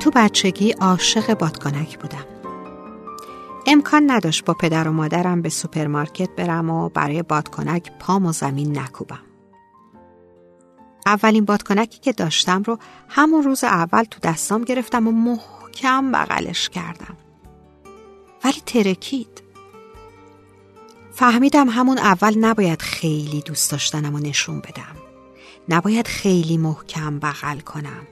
تو بچگی عاشق بادکنک بودم. امکان نداشت با پدر و مادرم به سوپرمارکت برم و برای بادکنک پام و زمین نکوبم. اولین بادکنکی که داشتم رو همون روز اول تو دستام گرفتم و محکم بغلش کردم. ولی ترکید. فهمیدم همون اول نباید خیلی دوست داشتنم و نشون بدم. نباید خیلی محکم بغل کنم.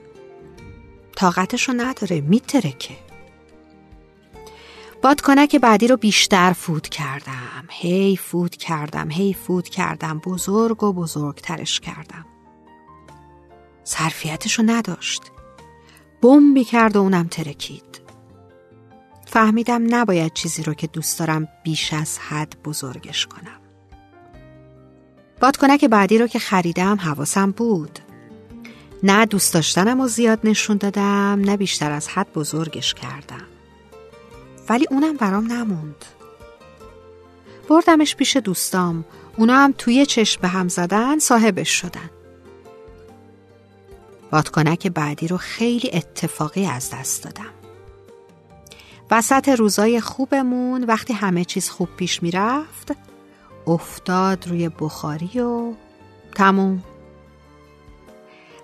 طاقتشو نداره میترکه. بادکنک بعدی رو بیشتر فود کردم. هی فود کردم هی فود کردم. بزرگ و بزرگترش کردم. ظرفیتشو نداشت. بمبی کرد و اونم ترکید. فهمیدم نباید چیزی رو که دوست دارم بیش از حد بزرگش کنم. بادکنک بعدی رو که خریدم حواسم بود. نه دوست داشتنم و زیاد نشون دادم نه بیشتر از حد بزرگش کردم. ولی اونم برام نموند. بردمش پیش دوستام. اونا هم توی چشم به هم زدن صاحبش شدن. بادکنک بعدی رو خیلی اتفاقی از دست دادم. وسط روزای خوبمون وقتی همه چیز خوب پیش می‌رفت افتاد روی بخاری و تموم.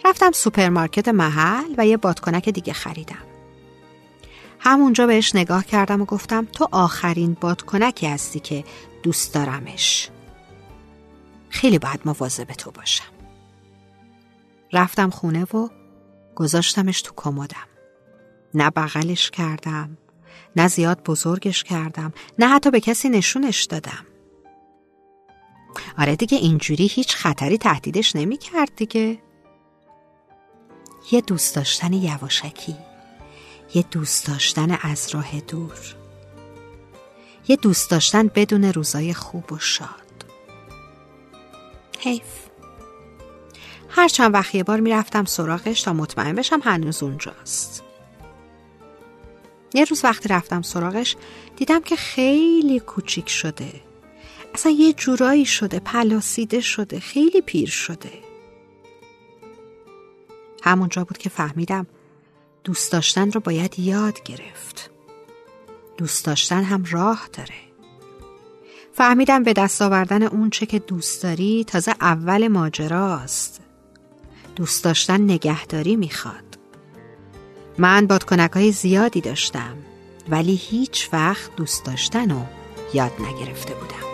رفتم سوپرمارکت محل و یه بادکنک دیگه خریدم. همونجا بهش نگاه کردم و گفتم تو آخرین بادکنکی هستی که دوست دارمش. خیلی باید مواظب تو باشم. رفتم خونه و گذاشتمش تو کمدم. نه بغلش کردم. نه زیاد بزرگش کردم نه حتی به کسی نشونش دادم. آره دیگه اینجوری هیچ خطری تهدیدش نمی کرد دیگه. یه دوست داشتن یواشکی یه دوست داشتن از راه دور یه دوست داشتن بدون روزای خوب و شاد. حیف. هر چند وقت یه بار می‌رفتم سراغش تا مطمئن بشم هنوز اونجاست. یه روز وقتی رفتم سراغش دیدم که خیلی کوچیک شده. اصلا یه جورایی شده پلاسیده شده خیلی پیر شده. همونجا بود که فهمیدم دوست داشتن رو باید یاد گرفت. دوست داشتن هم راه داره. فهمیدم به دست آوردن اون چه که دوست داری تازه اول ماجراست. دوست داشتن نگهداری می‌خواد. من بادکنک های زیادی داشتم ولی هیچ وقت دوست داشتن رو یاد نگرفته بودم.